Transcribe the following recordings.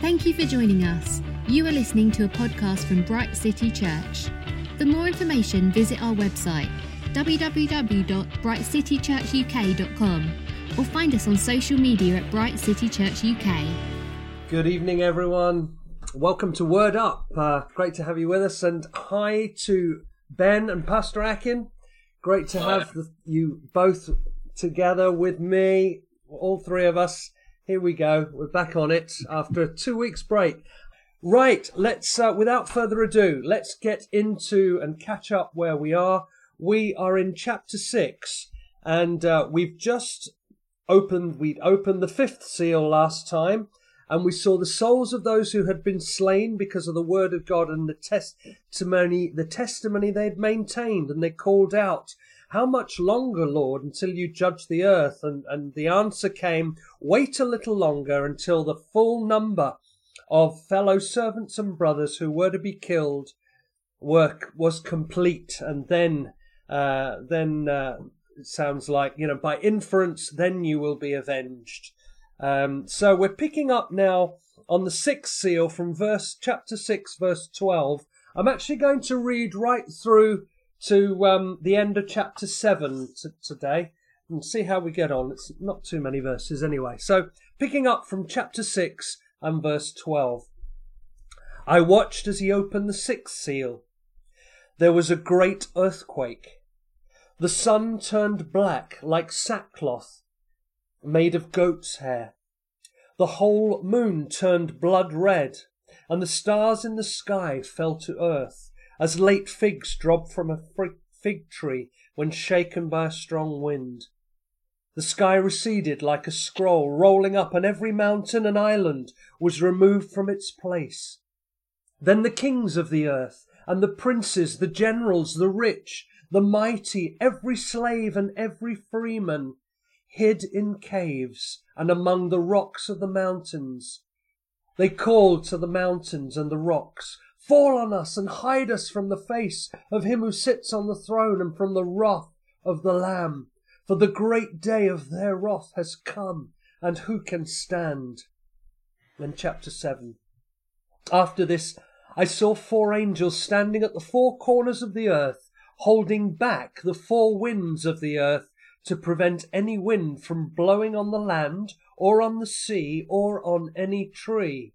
Thank you for joining us. You are listening to a podcast from Bright City Church. For more information, visit our website www.brightcitychurchuk.com or find us on social media at Bright City Church UK. Good evening, everyone. Welcome to Word Up. Uh, great to have you with us, and hi to Ben and Pastor Akin. Great to have the, you both together with me, all three of us. Here we go. We're back on it after a two weeks break. Right, let's, uh, without further ado, let's get into and catch up where we are. We are in chapter six, and uh, we've just opened, we'd opened the fifth seal last time, and we saw the souls of those who had been slain because of the word of God and the testimony, the testimony they had maintained, and they called out, how much longer, Lord, until you judge the earth? And, and the answer came, Wait a little longer until the full number of fellow servants and brothers who were to be killed work was complete. And then, uh, then uh, it sounds like, you know, by inference, then you will be avenged. Um, so we're picking up now on the sixth seal from verse chapter six, verse twelve. I'm actually going to read right through to um, the end of chapter 7 t- today and see how we get on. It's not too many verses anyway. So, picking up from chapter 6 and verse 12. I watched as he opened the sixth seal. There was a great earthquake. The sun turned black like sackcloth made of goat's hair. The whole moon turned blood red, and the stars in the sky fell to earth as late figs drop from a fig tree when shaken by a strong wind. The sky receded like a scroll rolling up, and every mountain and island was removed from its place. Then the kings of the earth, and the princes, the generals, the rich, the mighty, every slave and every freeman, hid in caves and among the rocks of the mountains. They called to the mountains and the rocks, Fall on us and hide us from the face of him who sits on the throne and from the wrath of the Lamb. For the great day of their wrath has come, and who can stand? Then, chapter 7. After this, I saw four angels standing at the four corners of the earth, holding back the four winds of the earth to prevent any wind from blowing on the land, or on the sea, or on any tree.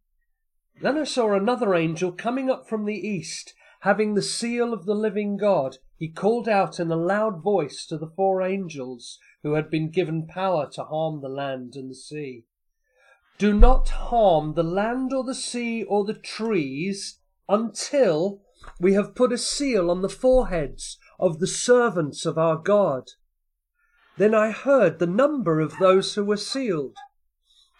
Then I saw another angel coming up from the east, having the seal of the living God. He called out in a loud voice to the four angels who had been given power to harm the land and the sea. Do not harm the land or the sea or the trees until we have put a seal on the foreheads of the servants of our God. Then I heard the number of those who were sealed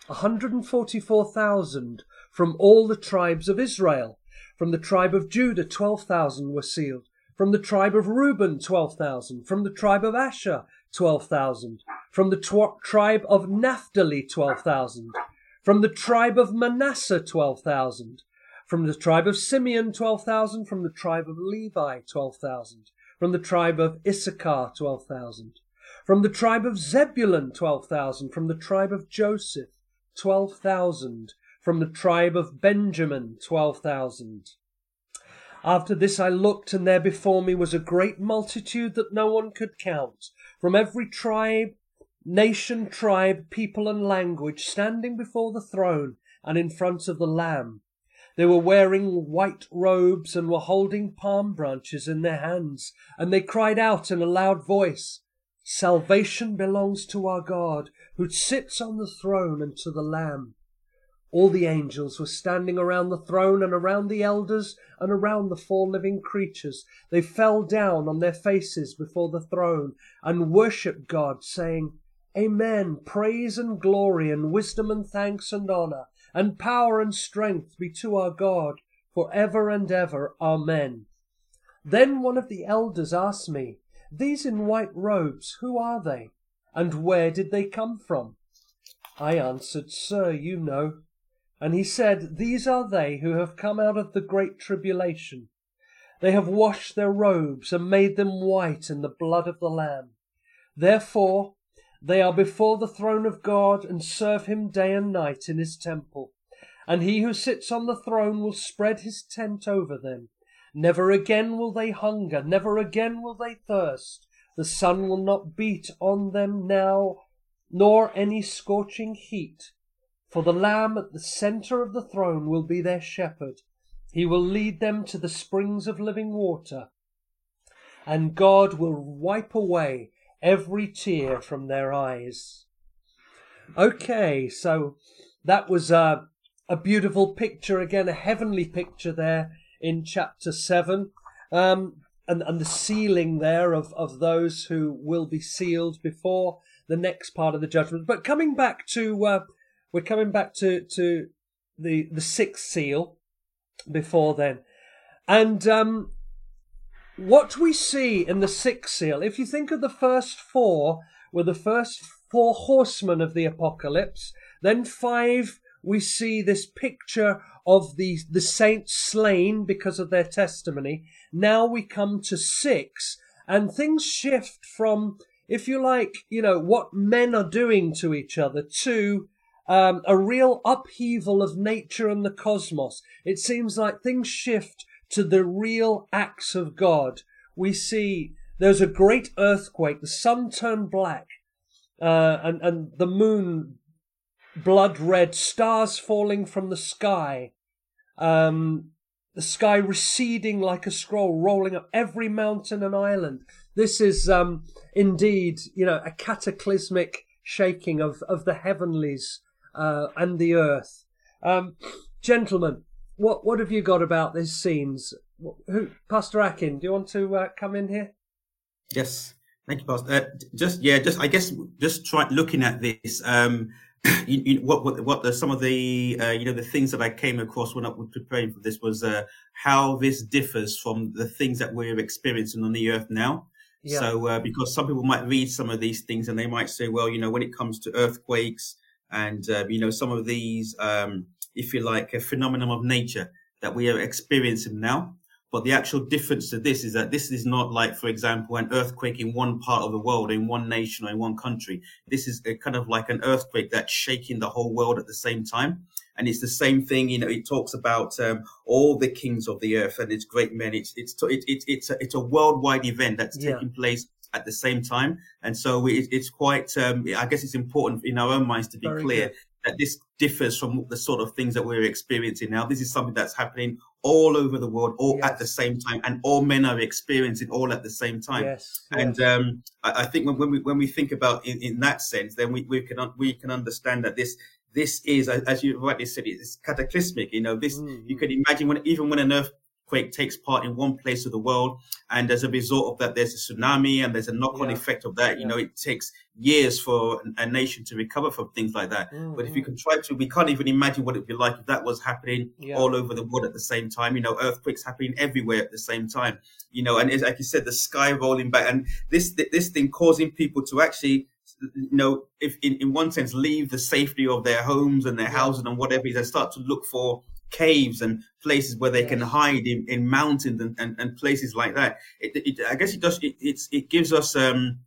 144,000 from all the tribes of Israel. From the tribe of Judah, 12,000 were sealed. From the tribe of Reuben, 12,000. From the tribe of Asher, 12,000. From the tw- tribe of Naphtali, 12,000. From the tribe of Manasseh, 12,000. From the tribe of Simeon, 12,000. From the tribe of Levi, 12,000. From the tribe of Issachar, 12,000. From the tribe of Zebulun, 12,000. From the tribe of Joseph, 12,000 from the tribe of Benjamin, 12,000. After this I looked, and there before me was a great multitude that no one could count, from every tribe, nation, tribe, people, and language, standing before the throne and in front of the Lamb. They were wearing white robes and were holding palm branches in their hands, and they cried out in a loud voice, Salvation belongs to our God, who sits on the throne and to the Lamb. All the angels were standing around the throne and around the elders and around the four living creatures. They fell down on their faces before the throne and worshipped God, saying, Amen. Praise and glory and wisdom and thanks and honor and power and strength be to our God for ever and ever. Amen. Then one of the elders asked me, These in white robes, who are they? And where did they come from? I answered, Sir, you know. And he said, These are they who have come out of the great tribulation. They have washed their robes and made them white in the blood of the Lamb. Therefore, they are before the throne of God and serve him day and night in his temple. and he who sits on the throne will spread his tent over them. Never again will they hunger, never again will they thirst. The sun will not beat on them now, nor any scorching heat. For the Lamb at the center of the throne will be their shepherd. He will lead them to the springs of living water. And God will wipe away every tear from their eyes. Okay, so that was a, a beautiful picture again, a heavenly picture there in chapter 7. Um, and, and the sealing there of, of those who will be sealed before the next part of the judgment. But coming back to uh, we're coming back to to the the sixth seal before then, and um, what we see in the sixth seal. If you think of the first four, were the first four horsemen of the apocalypse. Then five, we see this picture of the the saints slain because of their testimony. Now we come to six, and things shift from, if you like, you know, what men are doing to each other to um, a real upheaval of nature and the cosmos. It seems like things shift to the real acts of God. We see there's a great earthquake, the sun turned black, uh, and, and the moon blood red, stars falling from the sky, um, the sky receding like a scroll, rolling up every mountain and island. This is um, indeed, you know, a cataclysmic shaking of, of the heavenlies uh, and the earth. Um, gentlemen, what what have you got about these scenes? Who, Pastor Akin, do you want to uh, come in here? Yes, thank you, Pastor. Uh, just yeah, just I guess just try looking at this. Um, you, you, what what what the, some of the uh, you know the things that I came across when I was preparing for this was uh, how this differs from the things that we're experiencing on the earth now. Yeah. So uh, because some people might read some of these things and they might say, well, you know, when it comes to earthquakes and uh, you know some of these, um, if you like, a phenomenon of nature that we are experiencing now. But the actual difference to this is that this is not like, for example, an earthquake in one part of the world, in one nation or in one country. This is kind of like an earthquake that's shaking the whole world at the same time. And it's the same thing, you know, it talks about um, all the kings of the earth and its great men. It's, it's, it, it, it's, a, it's a worldwide event that's yeah. taking place at the same time. And so it, it's quite, um, I guess it's important in our own minds to be Very clear good. that this differs from the sort of things that we're experiencing now. This is something that's happening all over the world, all yes. at the same time, and all men are experiencing all at the same time. Yes. And. Um, I, I, think when, when, we when we think about in, in that sense, then we, we can we can understand that this this is, as you rightly said, it's cataclysmic. You know, this mm-hmm. you can imagine when even when an earth earthquake takes part in one place of the world. And as a result of that, there's a tsunami and there's a knock on yeah. effect of that. You know, it takes years for a nation to recover from things like that. Mm-hmm. But if you mm-hmm. can try to, we can't even imagine what it'd be like if that was happening yeah. all over the world at the same time. You know, earthquakes happening everywhere at the same time. You know, and like you said, the sky rolling back and this, this thing causing people to actually you know, if in, in one sense, leave the safety of their homes and their houses and whatever, they start to look for caves and places where they yes. can hide in, in mountains and, and, and, places like that. It, it, I guess it does. It, it gives us um,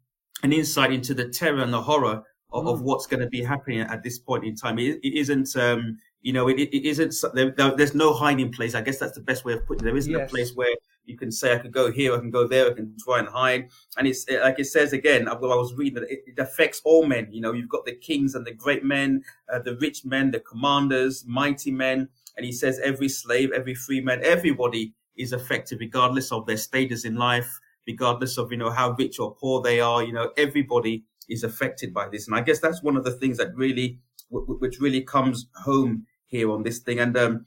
an insight into the terror and the horror of, mm. of what's going to be happening at this point in time. It, it isn't. Um, you know, it, it isn't. There, there's no hiding place. I guess that's the best way of putting it. There isn't yes. a place where you can say I could go here, I can go there, I can try and hide. And it's like it says again. Well, I was reading that it, it affects all men. You know, you've got the kings and the great men, uh, the rich men, the commanders, mighty men, and he says every slave, every free man, everybody is affected, regardless of their status in life, regardless of, you know, how rich or poor they are. You know, everybody is affected by this. And I guess that's one of the things that really, which really comes home here on this thing. And um,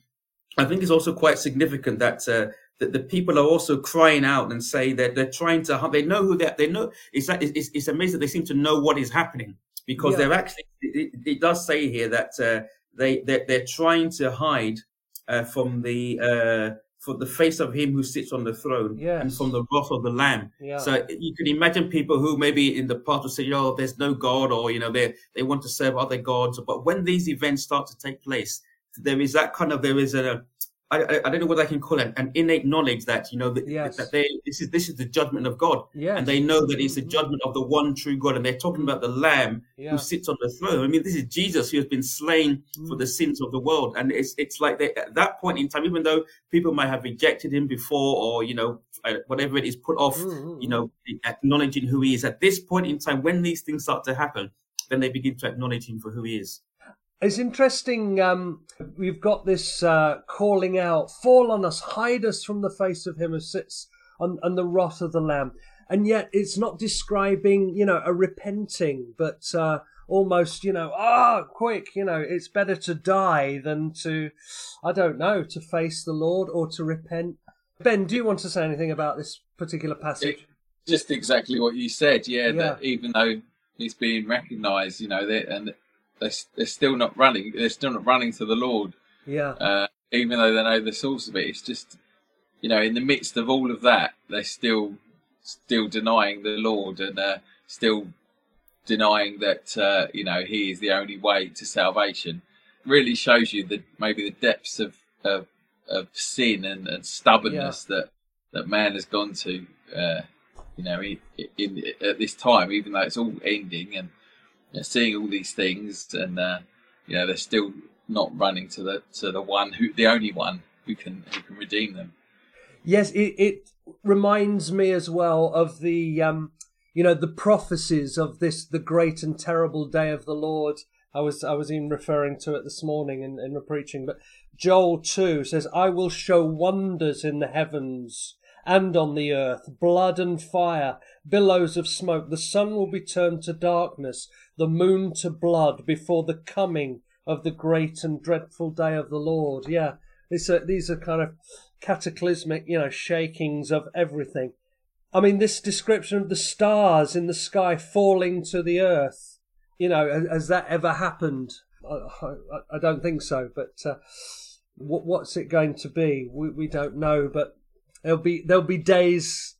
I think it's also quite significant that, uh, that the people are also crying out and say that they're trying to, they know who they're, they know, it's, it's, it's amazing that they seem to know what is happening because yeah. they're actually, it, it, does say here that, uh, they they're, they're trying to hide uh, from the uh, for the face of him who sits on the throne yes. and from the wrath of the lamb. Yeah. So you can imagine people who maybe in the past would say, "Oh, there's no God," or you know, they they want to serve other gods. But when these events start to take place, there is that kind of there is a I, I, don't know what I can call it an innate knowledge that you know that, yes. that they this is this is the judgment of God, yes. and they know that it's the judgment of the one true God, and they're talking about the Lamb yeah. who sits on the throne. I mean, this is Jesus who has been slain mm. for the sins of the world, and it's it's like they, at that point in time, even though people might have rejected him before, or you know uh, whatever it is, put off, mm-hmm. you know, acknowledging who he is. At this point in time, when these things start to happen, then they begin to acknowledge him for who he is. It's interesting. Um, we've got this uh, calling out, "Fall on us, hide us from the face of him who sits on, on the wrath of the Lamb." And yet, it's not describing, you know, a repenting, but uh, almost, you know, ah, oh, quick, you know, it's better to die than to, I don't know, to face the Lord or to repent. Ben, do you want to say anything about this particular passage? It, just exactly what you said. Yeah, yeah. that even though he's being recognised, you know, that and they're, they're still not running. They're still not running to the Lord. Yeah. Uh, even though they know the source of it, it's just you know, in the midst of all of that, they're still still denying the Lord and uh, still denying that uh, you know He is the only way to salvation. Really shows you that maybe the depths of of, of sin and, and stubbornness yeah. that that man has gone to. Uh, you know, in, in, at this time, even though it's all ending and they're seeing all these things, and uh, you know they're still not running to the to the one who the only one who can who can redeem them. Yes, it, it reminds me as well of the um, you know the prophecies of this the great and terrible day of the Lord. I was I was even referring to it this morning in, in the preaching, but Joel two says, "I will show wonders in the heavens." and on the earth, blood and fire, billows of smoke. The sun will be turned to darkness, the moon to blood before the coming of the great and dreadful day of the Lord. Yeah, these are, these are kind of cataclysmic, you know, shakings of everything. I mean, this description of the stars in the sky falling to the earth, you know, has that ever happened? I, I, I don't think so, but uh, what, what's it going to be? We, we don't know, but There'll be there'll be days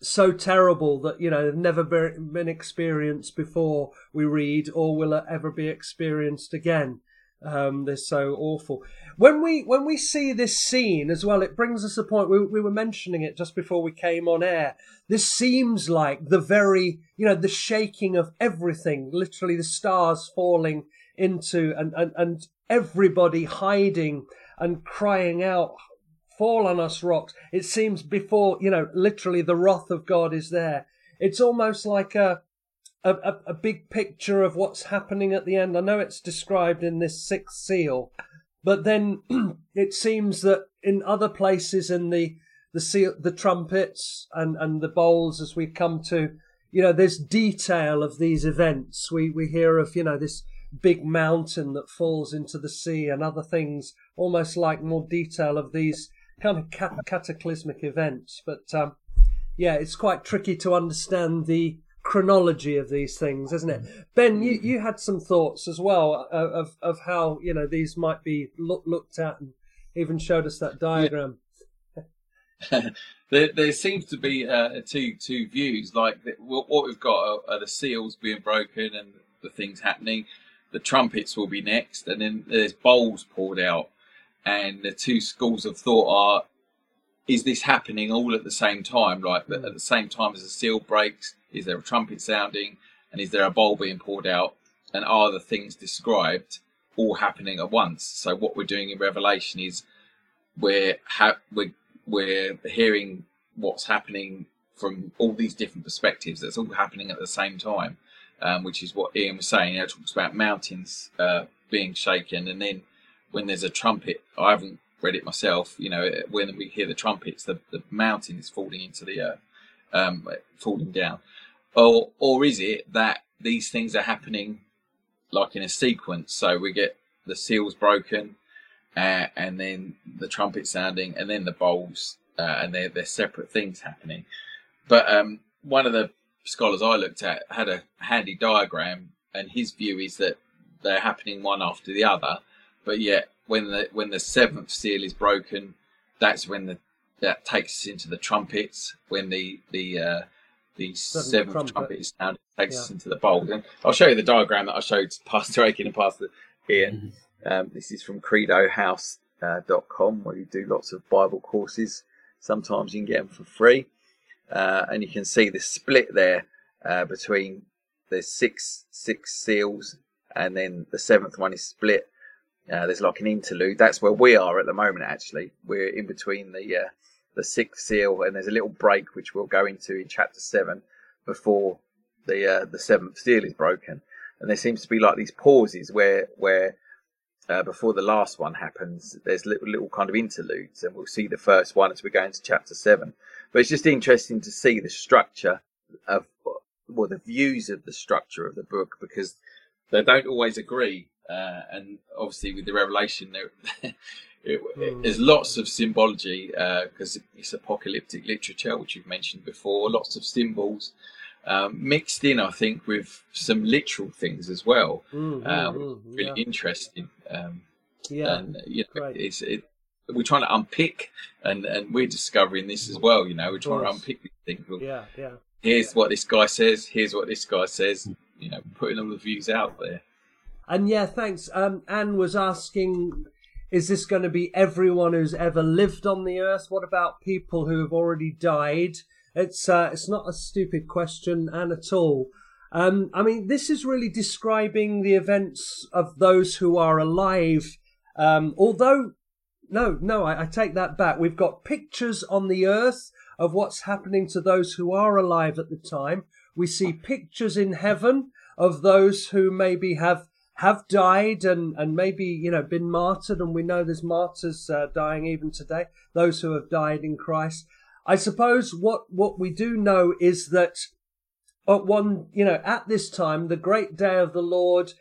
so terrible that you know they've never been experienced before. We read, or will it ever be experienced again. Um, they're so awful. When we when we see this scene as well, it brings us a point. We, we were mentioning it just before we came on air. This seems like the very you know the shaking of everything. Literally, the stars falling into and and, and everybody hiding and crying out fall on us rocks. It seems before, you know, literally the wrath of God is there. It's almost like a, a, a big picture of what's happening at the end. I know it's described in this sixth seal, but then it seems that in other places in the, the seal, the trumpets and, and the bowls as we come to, you know, there's detail of these events. We, we hear of, you know, this big mountain that falls into the sea and other things, almost like more detail of these kind of cat- cataclysmic events. But um, yeah, it's quite tricky to understand the chronology of these things, isn't it? Ben, you, you had some thoughts as well uh, of of how you know these might be look, looked at, and even showed us that diagram. Yeah. there, there seems to be uh, two two views. Like what we've got are, are the seals being broken and the things happening. The trumpets will be next, and then there's bowls poured out and the two schools of thought are is this happening all at the same time? Like at the same time as the seal breaks is there a trumpet sounding? And is there a bowl being poured out? And are the things described all happening at once? So what we're doing in revelation is we're ha- we're, we're hearing what's happening from all these different perspectives that's all happening at the same time um, which is what ian was saying. It talks about mountains uh, being shaken and then when there's a trumpet, I haven't read it myself. You know, when we hear the trumpets, the, the mountain is falling into the earth, um, falling down. Or, or is it that these things are happening like in a sequence? So we get the seals broken, uh, and then the trumpet sounding, and then the bowls, uh, and they're, they're separate things happening. But um, one of the scholars I looked at had a handy diagram, and his view is that they're happening one after the other but yet when the when the seventh seal is broken, that's when the that takes us into the trumpets. When the the uh, the seventh trumpet. trumpet is sounded, takes yeah. us into the bowl. And I'll show you the diagram that I showed Pastor Akin and Pastor Ian. Mm-hmm. Um, this is from Credo House uh, where you do lots of Bible courses. Sometimes you can get them for free, uh, and you can see the split there uh, between the six six seals, and then the seventh one is split. Uh, there's like an interlude. That's where we are at the moment. Actually, we're in between the uh, the sixth seal, and there's a little break which we'll go into in chapter seven before the uh, the seventh seal is broken. And there seems to be like these pauses where where uh, before the last one happens, there's little little kind of interludes, and we'll see the first one as we go into chapter seven. But it's just interesting to see the structure of well the views of the structure of the book because they don't always agree. Uh, and obviously, with the revelation, there It, mm. There's lots of symbology because uh, it's apocalyptic literature, which you've mentioned before. Lots of symbols um, mixed in, I think, with some literal things as well. Mm, um, mm, really yeah. interesting. Um, yeah, and you know, it's it, we're trying to unpick, and and we're discovering this as well. You know, we're trying to unpick these things. Well, yeah, yeah. Here's what this guy says. Here's what this guy says. You know, putting all the views out there. And yeah, thanks. Um, Anne was asking is this going to be everyone who's ever lived on the earth? What about people who have already died? It's uh, it's not a stupid question, and at all. Um, I mean, this is really describing the events of those who are alive. Um, although, no, no, I, I take that back. We've got pictures on the earth of what's happening to those who are alive at the time. We see pictures in heaven of those who maybe have have died and, and maybe, you know, been martyred. And we know there's martyrs uh, dying even today, those who have died in Christ. I suppose what, what we do know is that at one, you know, at this time, the great day of the Lord,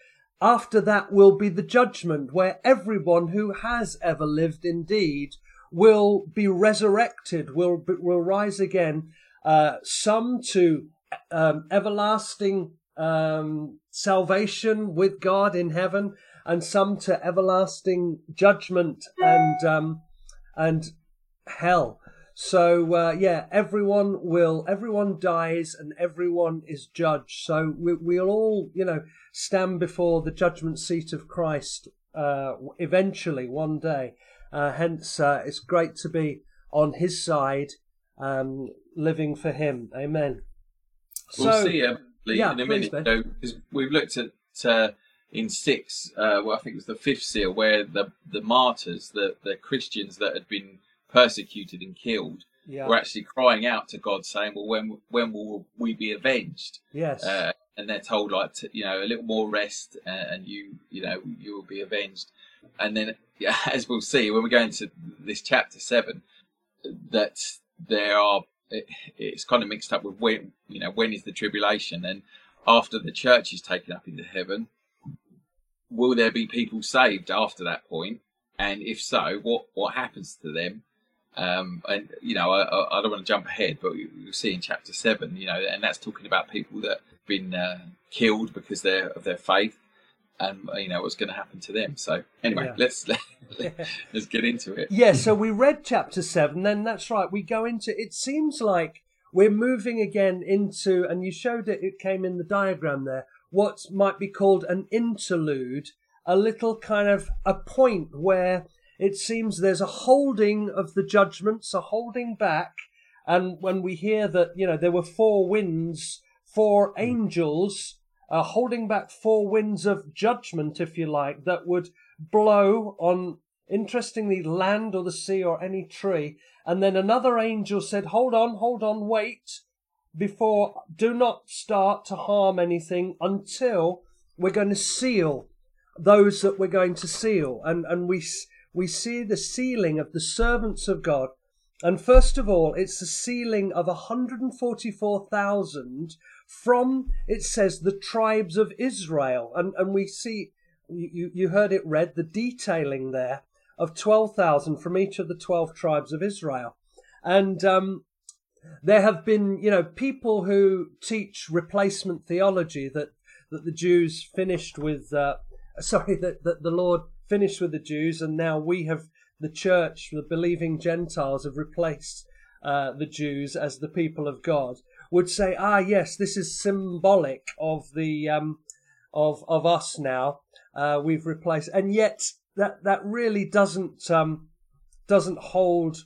after that will be the judgment where everyone who has ever lived indeed will be resurrected, will, will rise again, uh, some to um, everlasting um, salvation with God in heaven, and some to everlasting judgment and um, and hell. So uh, yeah, everyone will, everyone dies, and everyone is judged. So we, we'll all, you know, stand before the judgment seat of Christ uh, eventually one day. Uh, hence, uh, it's great to be on His side, um, living for Him. Amen. We'll so, see. Yeah, in a minute, because we've looked at uh, in six, uh, well, I think it was the fifth seal, where the the martyrs, the the Christians that had been persecuted and killed, yeah. were actually crying out to God, saying, "Well, when when will we be avenged?" Yes. Uh, and they're told, like, to, you know, a little more rest, uh, and you, you know, you will be avenged. And then, yeah, as we'll see when we go into this chapter seven, that there are it, it's kind of mixed up with when you know when is the tribulation? And after the church is taken up into heaven will there be people saved after that point? And if so what what happens to them? Um, and you know I, I, don't want to jump ahead but you'll see in chapter 7 you know and that's talking about people that have been uh, killed because they're of their faith and you know what's going to happen to them. So anyway, yeah. let's let, us get into it. Yeah. So we read chapter seven. Then that's right. We go into. It seems like we're moving again into, and you showed it. It came in the diagram there. What might be called an interlude, a little kind of a point where it seems there's a holding of the judgments, a holding back. And when we hear that, you know, there were four winds, four hmm. angels uh, holding back four winds of judgment, if you like, that would blow on, interestingly, land or the sea or any tree. And then another angel said, Hold on, hold on, wait, before, do not start to harm anything until we're going to seal those that we're going to seal. And, and we, we see the sealing of the servants of God. And first of all, it's the sealing of 144,000 from, it says, the tribes of Israel. And, and we see, you, you heard it read, the detailing there of 12,000 from each of the 12 tribes of Israel. And um, there have been, you know, people who teach replacement theology that, that the Jews finished with, uh, sorry, that, that the Lord finished with the Jews and now we have, the church, the believing Gentiles have replaced uh, the Jews as the people of God would say, ah, yes, this is symbolic of the um, of of us now. Uh, we've replaced, and yet that that really doesn't um, doesn't hold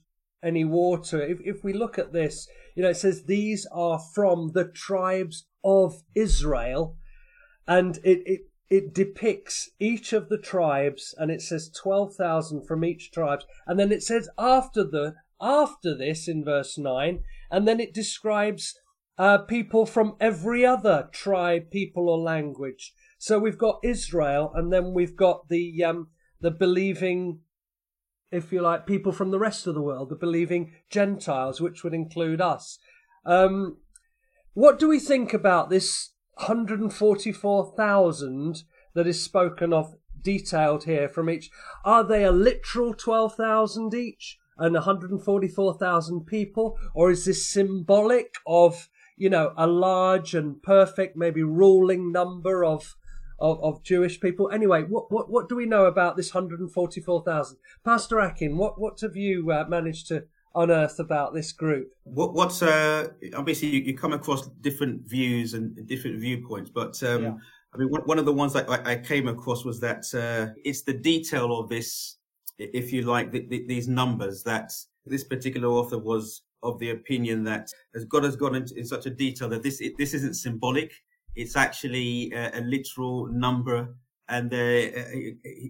any water. If if we look at this, you know, it says these are from the tribes of Israel, and it it it depicts each of the tribes, and it says twelve thousand from each tribe, and then it says after the after this in verse nine, and then it describes uh, people from every other tribe, people, or language. So we've got Israel, and then we've got the um, the believing, if you like, people from the rest of the world, the believing Gentiles, which would include us. Um, what do we think about this 144,000 that is spoken of, detailed here from each? Are they a literal 12,000 each and 144,000 people, or is this symbolic of you know, a large and perfect, maybe ruling number of of, of Jewish people. Anyway, what, what what do we know about this 144,000? Pastor Akin, what what have you uh, managed to unearth about this group? What what's uh, obviously you, you, come across different views and different viewpoints, but um, yeah. I mean, one, of the ones that I, I came across was that uh, it's the detail of this, if you like, the, the, these numbers that this particular author was of the opinion that as God has gone into in such a detail that this this isn't symbolic; it's actually a, a literal number. And uh,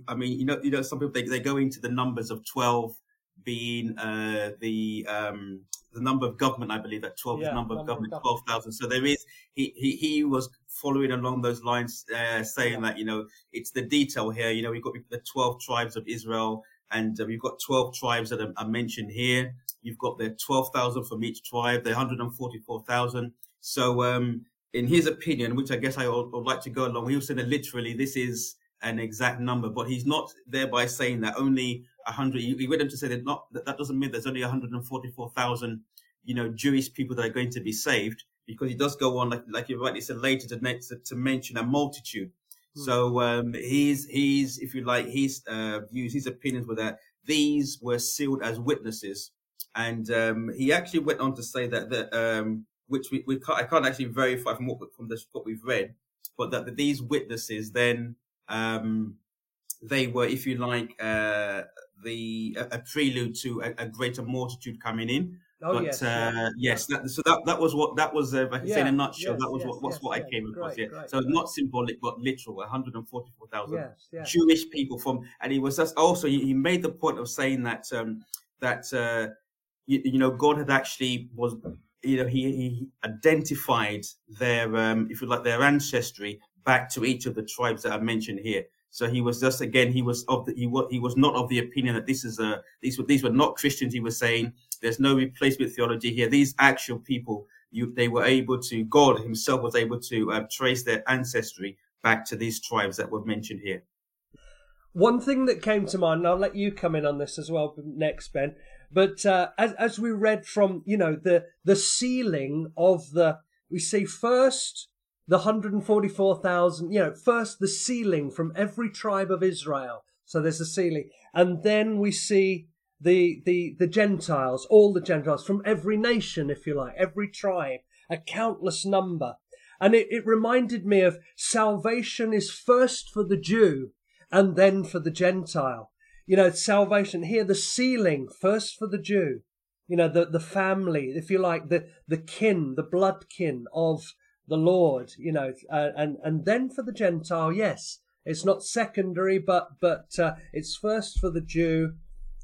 I mean, you know, you know, some people they, they go into the numbers of twelve being uh, the um, the number of government. I believe that twelve yeah, is number, number of government, of twelve thousand. So there is he, he he was following along those lines, uh, saying yeah. that you know it's the detail here. You know, we've got the twelve tribes of Israel, and uh, we've got twelve tribes that are, are mentioned here. You've got the 12,000 from each tribe, the 144,000. So, um, in his opinion, which I guess I would, would like to go along, he was saying that literally this is an exact number, but he's not thereby saying that only 100. He went on to say that not that, that doesn't mean there's only 144,000, you know, Jewish people that are going to be saved, because he does go on, like like you rightly said later, to to mention a multitude. Hmm. So um, he's he's if you like his uh, views, his opinions were that these were sealed as witnesses and um, he actually went on to say that that um, which we, we can't, I can't actually verify from what from this, what we've read, but that, that these witnesses then um, they were, if you like, uh, the a, a prelude to a, a, greater multitude coming in. Oh but, yes, uh, yes. That, so that that was what that was. Uh, I can yeah, say in a nutshell, yes, that was yes, what yes, what I came across. Great, yeah, great, so great. not symbolic, but literal. One hundred and forty-four thousand Jewish people from, and he was just also he, he made the point of saying that um, that uh, you, you know, God had actually was, you know, he, he identified their, um, if you like, their ancestry back to each of the tribes that I mentioned here. So he was just again, he was of the, he was he was not of the opinion that this is a these were these were not Christians. He was saying there's no replacement theology here. These actual people, you they were able to God Himself was able to uh, trace their ancestry back to these tribes that were mentioned here. One thing that came to mind, and I'll let you come in on this as well next, Ben, but uh, as as we read from you know the the sealing of the we see first the 144,000 you know first the sealing from every tribe of Israel. So there's a sealing. And then we see the the the Gentiles all the Gentiles from every nation if you like every tribe a countless number. And it, it reminded me of salvation is first for the Jew and then for the Gentile. You know, salvation here, the sealing first for the Jew, you know, the, the family, if you like, the, the kin, the blood kin of the Lord, you know, uh, and, and then for the Gentile, yes, it's not secondary, but, but, uh, it's first for the Jew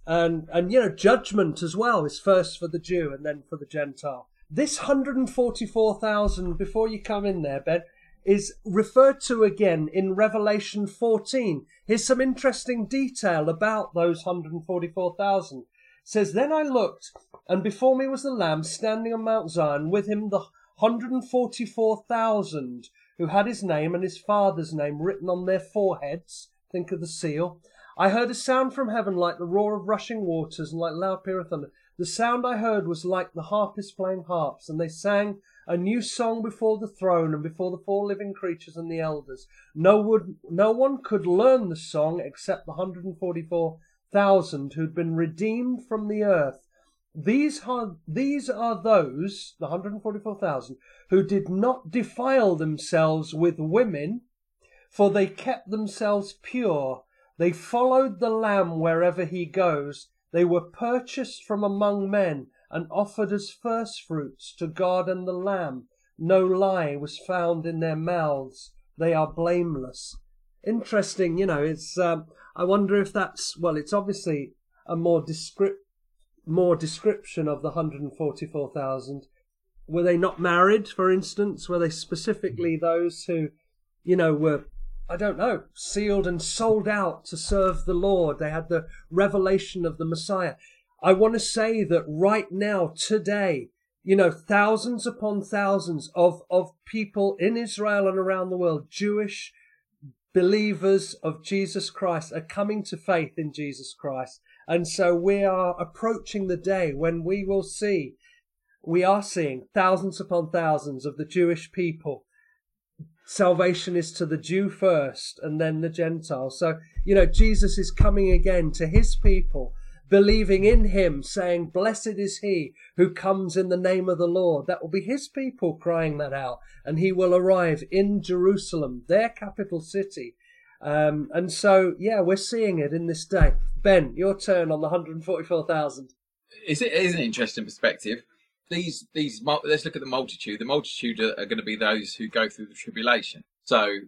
and, and, you know, judgment as well is first for the Jew and then for the Gentile. This 144,000, before you come in there, Ben, is referred to again in Revelation 14. Here's some interesting detail about those 144,000. Says, Then I looked, and before me was the Lamb standing on Mount Zion, with him the 144,000 who had his name and his father's name written on their foreheads. Think of the seal. I heard a sound from heaven like the roar of rushing waters and like loud peal of thunder. The sound I heard was like the harpists playing harps, and they sang a new song before the throne and before the four living creatures and the elders. No, would, no one could learn the song except the 144,000 who'd been redeemed from the earth. These are, these are those, the 144,000, who did not defile themselves with women, for they kept themselves pure. They followed the Lamb wherever he goes. They were purchased from among men and offered as firstfruits to God and the Lamb. No lie was found in their mouths. They are blameless. Interesting, you know. It's. Um, I wonder if that's well. It's obviously a more descript, more description of the hundred and forty-four thousand. Were they not married, for instance? Were they specifically those who, you know, were I don't know, sealed and sold out to serve the Lord? They had the revelation of the Messiah. I want to say that right now, today, you know, thousands upon thousands of, of people in Israel and around the world, Jewish believers of Jesus Christ, are coming to faith in Jesus Christ. And so we are approaching the day when we will see, we are seeing thousands upon thousands of the Jewish people. Salvation is to the Jew first and then the Gentile. So, you know, Jesus is coming again to his people believing in him, saying, Blessed is he who comes in the name of the Lord. That will be his people crying that out, and he will arrive in Jerusalem, their capital city. Um, and so, yeah, we're seeing it in this day. Ben, your turn on the 144,000. Is it is an interesting perspective. These these let's look at the multitude. The multitude are, are going to be those who go through the tribulation. So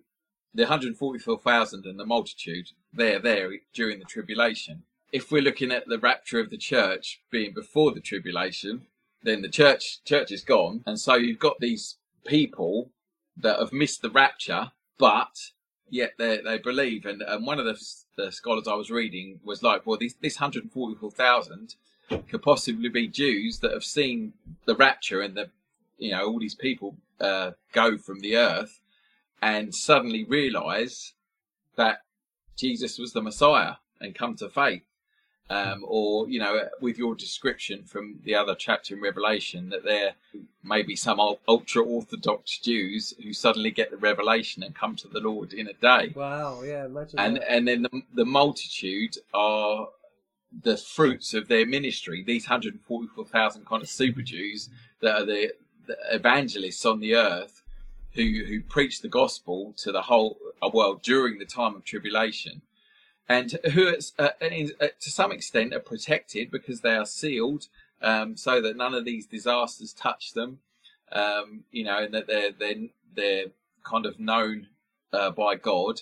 the 144,000 and the multitude, they're there during the tribulation if we're looking at the rapture of the church being before the tribulation, then the church church is gone, and so you've got these people that have missed the rapture, but yet they they believe. And, and one of the, the scholars I was reading was like, well, this this hundred forty four thousand could possibly be Jews that have seen the rapture and the you know all these people uh, go from the earth and suddenly realize that Jesus was the Messiah and come to faith um, or you know, with your description from the other chapter in Revelation, that there may be some ultra orthodox Jews who suddenly get the revelation and come to the Lord in a day. Wow, yeah, imagine. And that. and then the, the multitude are the fruits of their ministry. These hundred forty four thousand kind of super Jews that are the, the evangelists on the earth who who preach the gospel to the whole world during the time of tribulation and who uh, in, uh, to some extent are protected because they are sealed um, so that none of these disasters touch them um, you know and that they're they're, they're kind of known uh, by God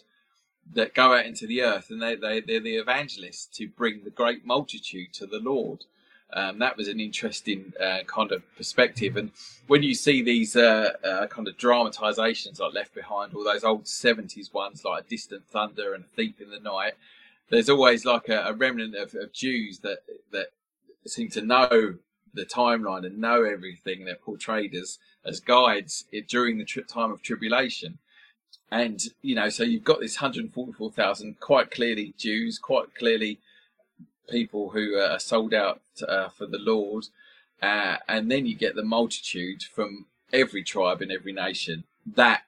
that go out into the earth and they, they, they're the evangelists to bring the great multitude to the Lord. Um, that was an interesting uh, kind of perspective. And when you see these uh, uh, kind of dramatizations like Left Behind, all those old 70s ones like A Distant Thunder and Thief in the Night, there's always like a, a remnant of, of, Jews that that seem to know the timeline and know everything. They're portrayed as as guides during the tri- time of tribulation, and you know, so you've got this 144,000 quite clearly Jews, quite clearly people who are sold out uh, for the Lord, uh, and then you get the multitude from every tribe and every nation that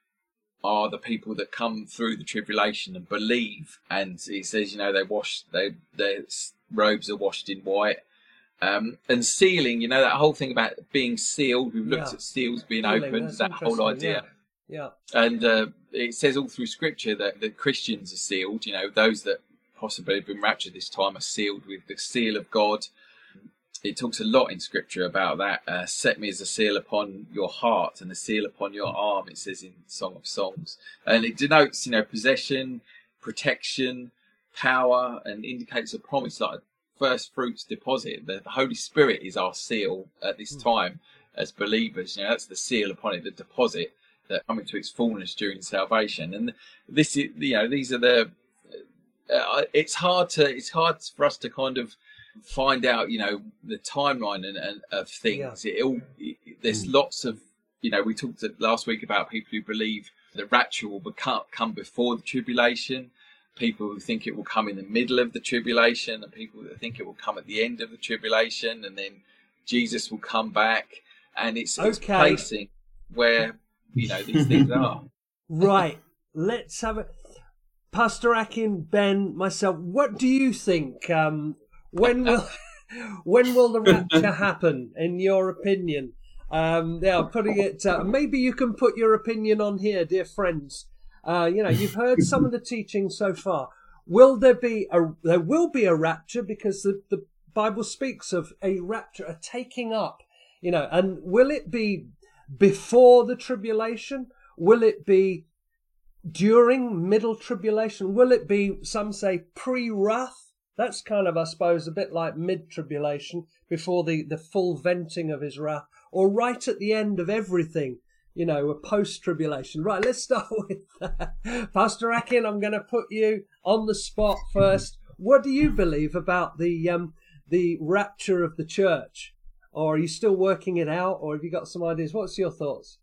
are the people that come through the tribulation and believe. And he says, you know, they wash, they their robes are washed in white. Um, and sealing, you know, that whole thing about being sealed. We've looked yeah. at seals being Sealing, opened, that whole idea. Yeah. yeah. And uh, it says all through Scripture that, that Christians are sealed. You know, those that possibly have been raptured this time are sealed with the seal of God it talks a lot in scripture about that. Uh, Set me as a seal upon your heart and a seal upon your arm. It says in Song of Songs, and it denotes, you know, possession, protection, power, and indicates a promise like first fruits deposit. The Holy Spirit is our seal at this mm. time as believers. You know, that's the seal upon it, the deposit that coming to its fullness during salvation. And this is, you know, these are the. Uh, it's hard to. It's hard for us to kind of find out, you know, the timeline and, and of things. Yeah. It all it, there's mm. lots of, you know, we talked last week about people who believe the rapture will become, come before the tribulation, people who think it will come in the middle of the tribulation, and people that think it will come at the end of the tribulation, and then Jesus will come back, and it's, okay. it's placing where you know these things are. Right. Let's have a Pastor Akin, Ben, myself. What do you think? Um, when will when will the rapture happen? In your opinion? Um, yeah, putting it. Uh, maybe you can put your opinion on here, dear friends. Uh, you know, you've heard some of the teaching so far. will there be a there will be a rapture because the, the Bible speaks of a rapture, a taking up, you know, and will it be before the tribulation? Will it be during middle tribulation? Will it be, some say, pre wrath? That's kind of, I suppose, a bit like mid tribulation before the, the full venting of his wrath, or right at the end of everything, you know, a post tribulation. Right, let's start with that. Pastor Akin, I'm going to put you on the spot first. What do you believe about the um, the rapture of the church? Or are you still working it out, or have you got some ideas? What's your thoughts?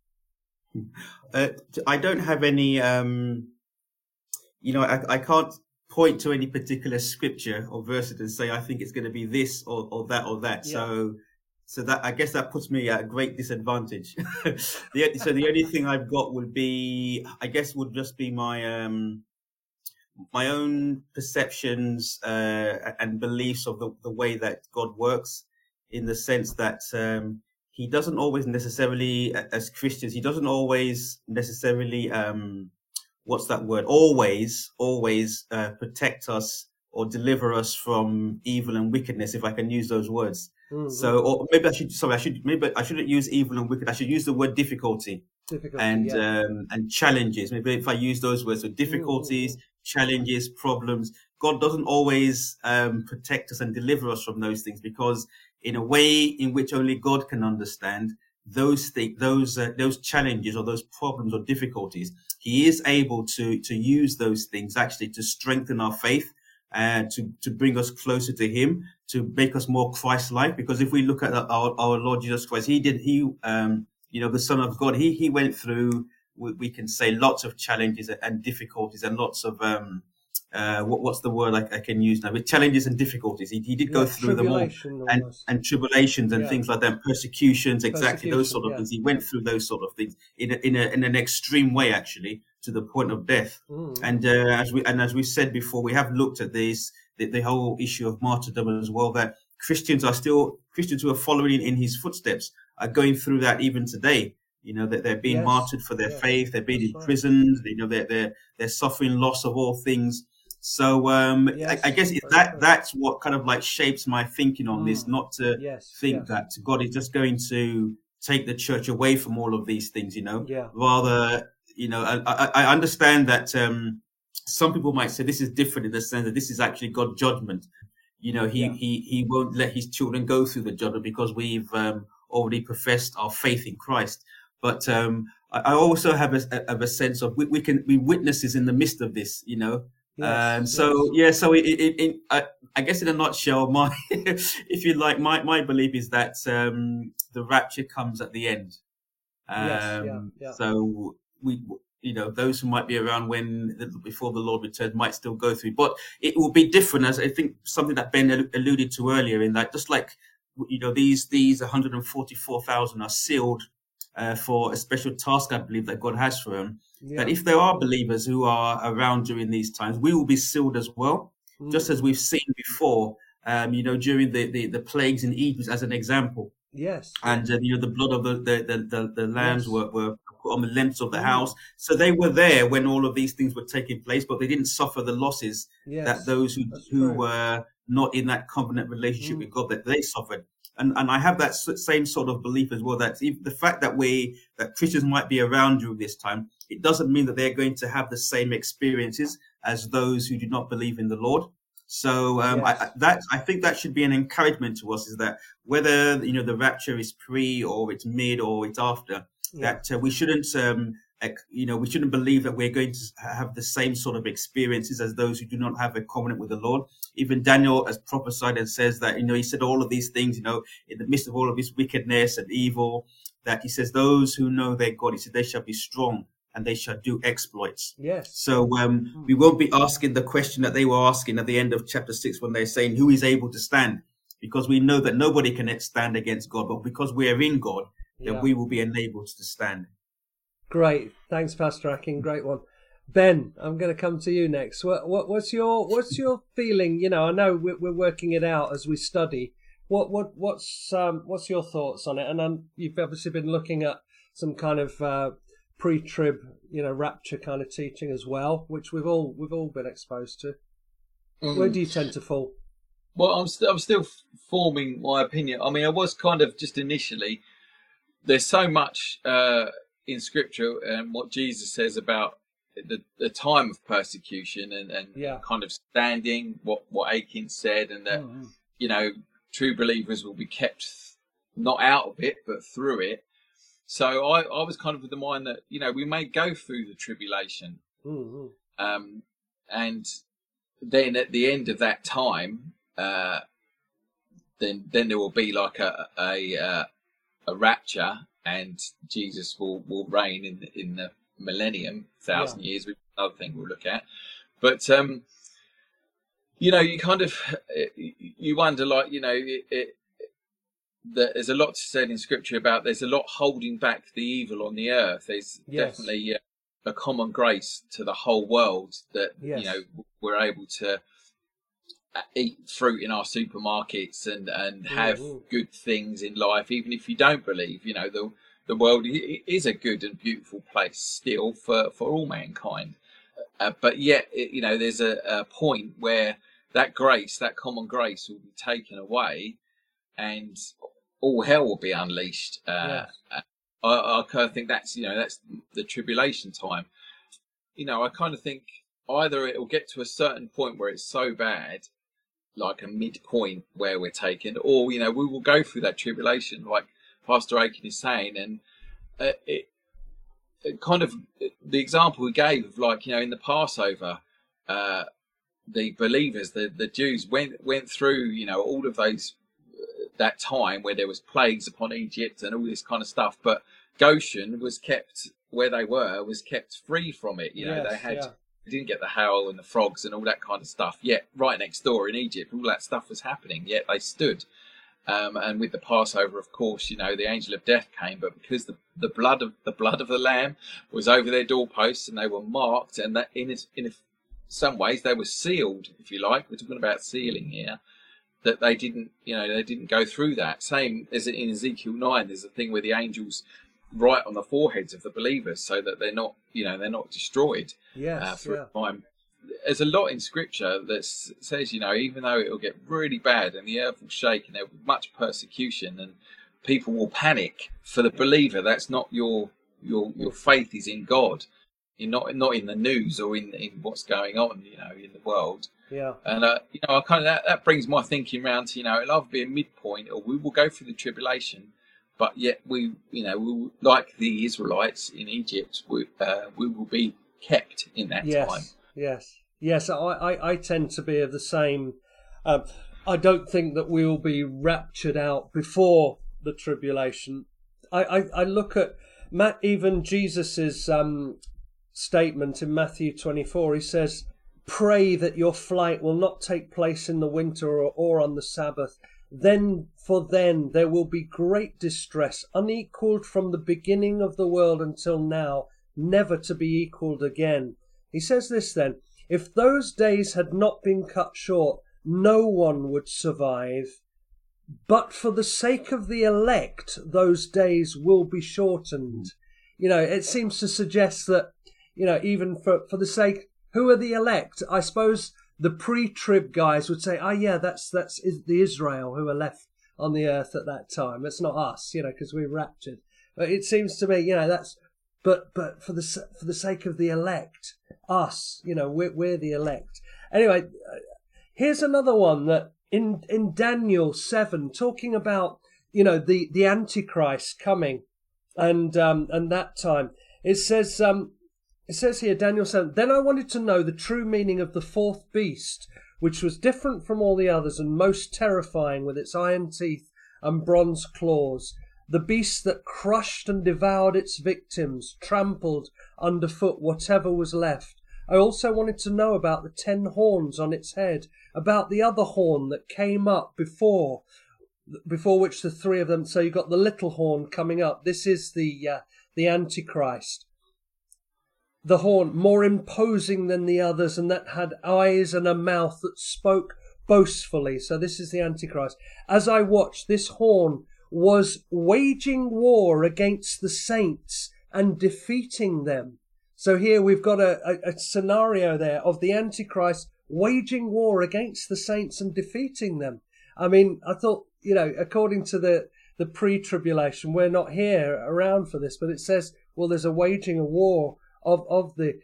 Uh, I don't have any, um, you know, I, I can't point to any particular scripture or verse and say I think it's going to be this or, or that or that. Yeah. So, so that I guess that puts me at a great disadvantage. the, so the only thing I've got would be, I guess, would just be my um, my own perceptions uh, and beliefs of the, the way that God works in the sense that um, he doesn't always necessarily, as Christians, he doesn't always necessarily, um, what's that word? Always, always uh, protect us or deliver us from evil and wickedness, if I can use those words. Mm-hmm. So, or maybe I should, sorry, I should, maybe I shouldn't use evil and wicked. I should use the word difficulty, difficulty and, yeah. um, and challenges. Maybe if I use those words, so difficulties, mm-hmm. challenges, problems. God doesn't always um, protect us and deliver us from those things because in a way in which only God can understand those th- those uh, those challenges or those problems or difficulties. He is able to to use those things actually to strengthen our faith and uh, to to bring us closer to Him, to make us more Christ-like. Because if we look at our, our Lord Jesus Christ, He did He um you know the Son of God. He He went through we, we can say lots of challenges and difficulties and lots of um uh, what, what's the word I, I, can use now with challenges and difficulties. He, he did go through them all and, and tribulations and yeah. things like that, persecutions, exactly Persecution, those sort of yeah. things. He went through those sort of things in a, in, a, in an extreme way, actually, to the point of death. Mm. And uh, as we and as we said before, we have looked at this the, the, whole issue of martyrdom as well. That Christians are still Christians who are following in his footsteps are going through that even today. You know that they're being yes. martyred for their faith. They're being That's imprisoned. Right. You know they're they're they're suffering loss of all things so um, yes, I, I, guess that that's what kind of like shapes my thinking on mm. this, not to yes, think that God is just going to take the church away from all of these things, you know. Yeah. Rather, you know, I, I understand that um, some people might say this is different in the sense that this is actually God's judgment. You know, he yeah. he he won't let his children go through the judgment because we've um, already professed our faith in Christ. But um, I, also have a, a, a sense of we, we can be witnesses in the midst of this, you know. Yes, um, so yes. yeah, so it, it, it, I, I, guess in a nutshell, my if you like, my my belief is that um, the rapture comes at the end. Um, yes, yeah, um, yeah. So we, you know, those who might be around when before the Lord returns might still go through, but it will be different. As I think something that Ben alluded to earlier, in that just like you know these these 144,000 are sealed uh, for a special task, I believe that God has for them yeah. that if there are believers who are around during these times, we will be sealed as well, mm. just as we've seen before. Um, you know, during the, the, the plagues in Egypt, as an example. Yes. And uh, you know, the blood of the the the, the, lambs yes. were, were put on the lintel of the mm. house, so they were there when all of these things were taking place, but they didn't suffer the losses yes. that those who who were not in that covenant relationship mm. with God that they suffered and and I have that same sort of belief as well. That the fact that we that Christians might be around during this time, it doesn't mean that they're going to have the same experiences as those who do not believe in the Lord. So um, yes. I, that I think that should be an encouragement to us is that whether you know the rapture is pre or it's mid or it's after, yeah. that uh, we shouldn't um, you know we shouldn't believe that we're going to have the same sort of experiences as those who do not have a covenant with the Lord. Even Daniel has prophesied and says that you know he said all of these things you know in the midst of all of his wickedness and evil that he says those who know their God he said they shall be strong and they shall do exploits. Yes. So um, hmm. we won't be asking the question that they were asking at the end of chapter six when they're saying, "Who is able to stand?" Because we know that nobody can stand against God, but because we are in God, yeah. then we will be enabled to stand. Great, thanks, Pastor Akin. Great one. Ben, I'm going to come to you next. What, what, what's your what's your feeling? You know, I know we're, we're working it out as we study. What what what's um, what's your thoughts on it? And um, you've obviously been looking at some kind of uh, pre-trib, you know, rapture kind of teaching as well, which we've all we've all been exposed to. Mm. Where do you tend to fall? Well, I'm, st- I'm still forming my opinion. I mean, I was kind of just initially. There's so much uh, in Scripture and what Jesus says about the, the time of persecution and, and yeah. kind of standing what what Akin said and that mm-hmm. you know true believers will be kept not out of it but through it. So I, I was kind of with the mind that you know we may go through the tribulation, mm-hmm. um, and then at the end of that time, uh, then then there will be like a a, uh, a rapture, and Jesus will, will reign in the, in the millennium, thousand yeah. years. Another thing we'll look at, but um, you know, you kind of you wonder, like you know, it, it, there's a lot said in Scripture about there's a lot holding back the evil on the earth. There's yes. definitely uh, a common grace to the whole world that yes. you know we're able to eat fruit in our supermarkets and and have Ooh. good things in life, even if you don't believe. You know, the the world is a good and beautiful place still for, for all mankind. Uh, but yet, you know, there's a, a, point where that grace, that common grace, will be taken away, and all hell will be unleashed. Uh, yes. I, I kind of think that's you know that's the tribulation time. You know, I kind of think either it will get to a certain point where it's so bad, like a midpoint where we're taken, or you know we will go through that tribulation like Pastor Akin is saying, and uh, it, it, kind of the example we gave of like you know in the Passover, uh, the believers, the the Jews went went through you know all of those uh, that time where there was plagues upon Egypt and all this kind of stuff, but Goshen was kept where they were was kept free from it. You know yes, they had. Yeah. They didn't get the howl and the frogs and all that kind of stuff. Yet, right next door in Egypt, all that stuff was happening. Yet they stood. Um, and with the Passover, of course, you know the angel of death came, but because the, the blood of the blood of the lamb was over their doorposts and they were marked, and that in in some ways they were sealed, if you like. We're talking about sealing here. That they didn't, you know, they didn't go through that. Same as in Ezekiel nine, there's a thing where the angels write on the foreheads of the believers so that they're not, you know, they're not destroyed yes, uh, for yeah. a time there's a lot in scripture that says, you know, even though it'll get really bad and the earth will shake and there'll be much persecution and people will panic, for the believer, that's not your your your faith is in God. You're not not in the news or in in what's going on, you know, in the world. Yeah. And uh, you know, I kind of that, that brings my thinking around to you know, it'll either be a midpoint or we will go through the tribulation, but yet we, you know, we like the Israelites in Egypt, we uh, we will be kept in that yes. time. Yes, yes, I, I, I tend to be of the same. Um, I don't think that we will be raptured out before the tribulation. I, I, I look at Matt, even Jesus's um, statement in Matthew 24. He says, Pray that your flight will not take place in the winter or, or on the Sabbath. Then, for then, there will be great distress, unequaled from the beginning of the world until now, never to be equaled again. He says this then if those days had not been cut short, no one would survive. But for the sake of the elect, those days will be shortened. You know, it seems to suggest that, you know, even for, for the sake, who are the elect? I suppose the pre-trib guys would say, oh yeah, that's, that's the Israel who are left on the earth at that time. It's not us, you know, because we're raptured. But it seems to me, you know, that's, but, but for the, for the sake of the elect, us. You know, we're, we're the elect. Anyway, uh, here's another one that in in Daniel seven, talking about you know the the Antichrist coming, and um, and that time it says um, it says here Daniel seven. Then I wanted to know the true meaning of the fourth beast, which was different from all the others and most terrifying, with its iron teeth and bronze claws. The beast that crushed and devoured its victims, trampled underfoot whatever was left. I also wanted to know about the ten horns on its head, about the other horn that came up before, before which the three of them. So you got the little horn coming up. This is the uh, the Antichrist. The horn more imposing than the others, and that had eyes and a mouth that spoke boastfully. So this is the Antichrist. As I watched, this horn was waging war against the saints and defeating them. So here we've got a, a, a, scenario there of the Antichrist waging war against the saints and defeating them. I mean, I thought, you know, according to the, the pre tribulation, we're not here around for this, but it says, well, there's a waging a war of, of the.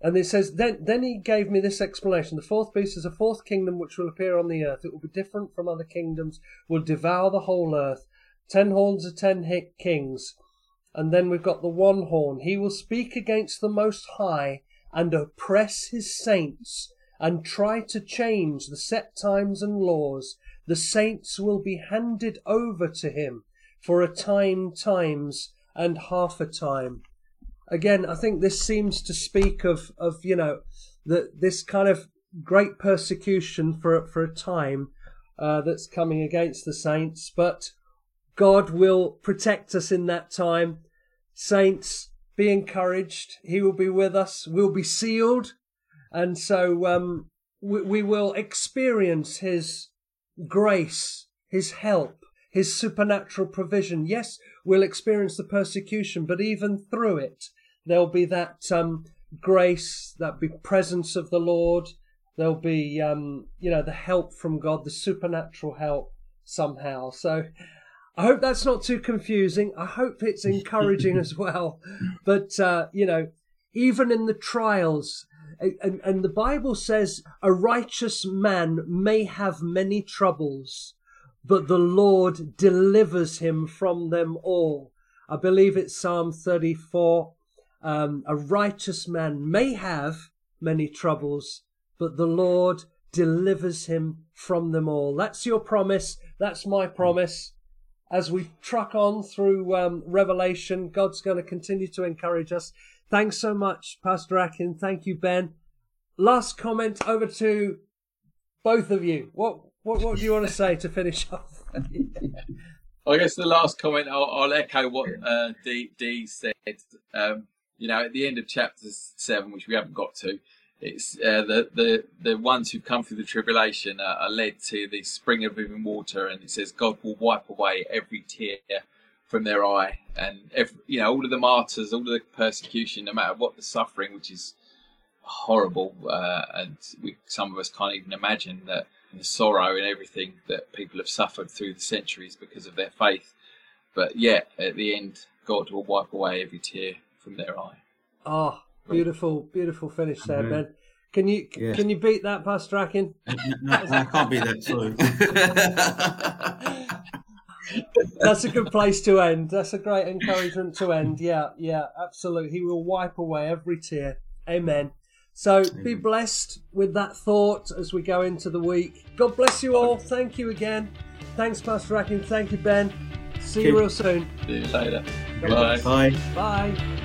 And it says, then, then he gave me this explanation. The fourth beast is a fourth kingdom which will appear on the earth. It will be different from other kingdoms, will devour the whole earth. Ten horns are ten kings. And then we've got the one horn. He will speak against the Most High and oppress his saints and try to change the set times and laws. The saints will be handed over to him for a time, times, and half a time. Again, I think this seems to speak of, of you know, the, this kind of great persecution for, for a time uh, that's coming against the saints, but God will protect us in that time. Saints, be encouraged. He will be with us. We'll be sealed. And so um, we, we will experience His grace, His help, His supernatural provision. Yes, we'll experience the persecution, but even through it, there'll be that um, grace, that be presence of the Lord. There'll be, um, you know, the help from God, the supernatural help somehow. So I hope that's not too confusing. I hope it's encouraging as well. But, uh, you know, even in the trials, and, and the Bible says a righteous man may have many troubles, but the Lord delivers him from them all. I believe it's Psalm 34. Um, a righteous man may have many troubles, but the Lord delivers him from them all. That's your promise. That's my promise as we truck on through um, Revelation, God's going to continue to encourage us. Thanks so much, Pastor Akin. Thank you, Ben. Last comment over to both of you. What what, what do you want to say to finish off? I guess the last comment, I'll, I'll echo what uh, D, D said. Um, you know, at the end of chapter seven, which we haven't got to, it's uh, the the the ones who've come through the tribulation are, are, led to the spring of living water, and it says God will wipe away every tear from their eye, and every, you know all of the martyrs, all of the persecution, no matter what the suffering, which is horrible, uh, and we, some of us can't even imagine that the sorrow and everything that people have suffered through the centuries because of their faith. But yet, at the end, God will wipe away every tear from their eye. Oh, Beautiful, beautiful finish there, mm-hmm. Ben. Can you yeah. can you beat that, Pastor Akin? No, I can't beat that. Sorry. That's a good place to end. That's a great encouragement to end. Yeah, yeah, absolutely. He will wipe away every tear. Amen. So Amen. be blessed with that thought as we go into the week. God bless you all. Thank you again. Thanks, Pastor Akin. Thank you, Ben. See you real soon. See you later. Bye. Bye. Bye.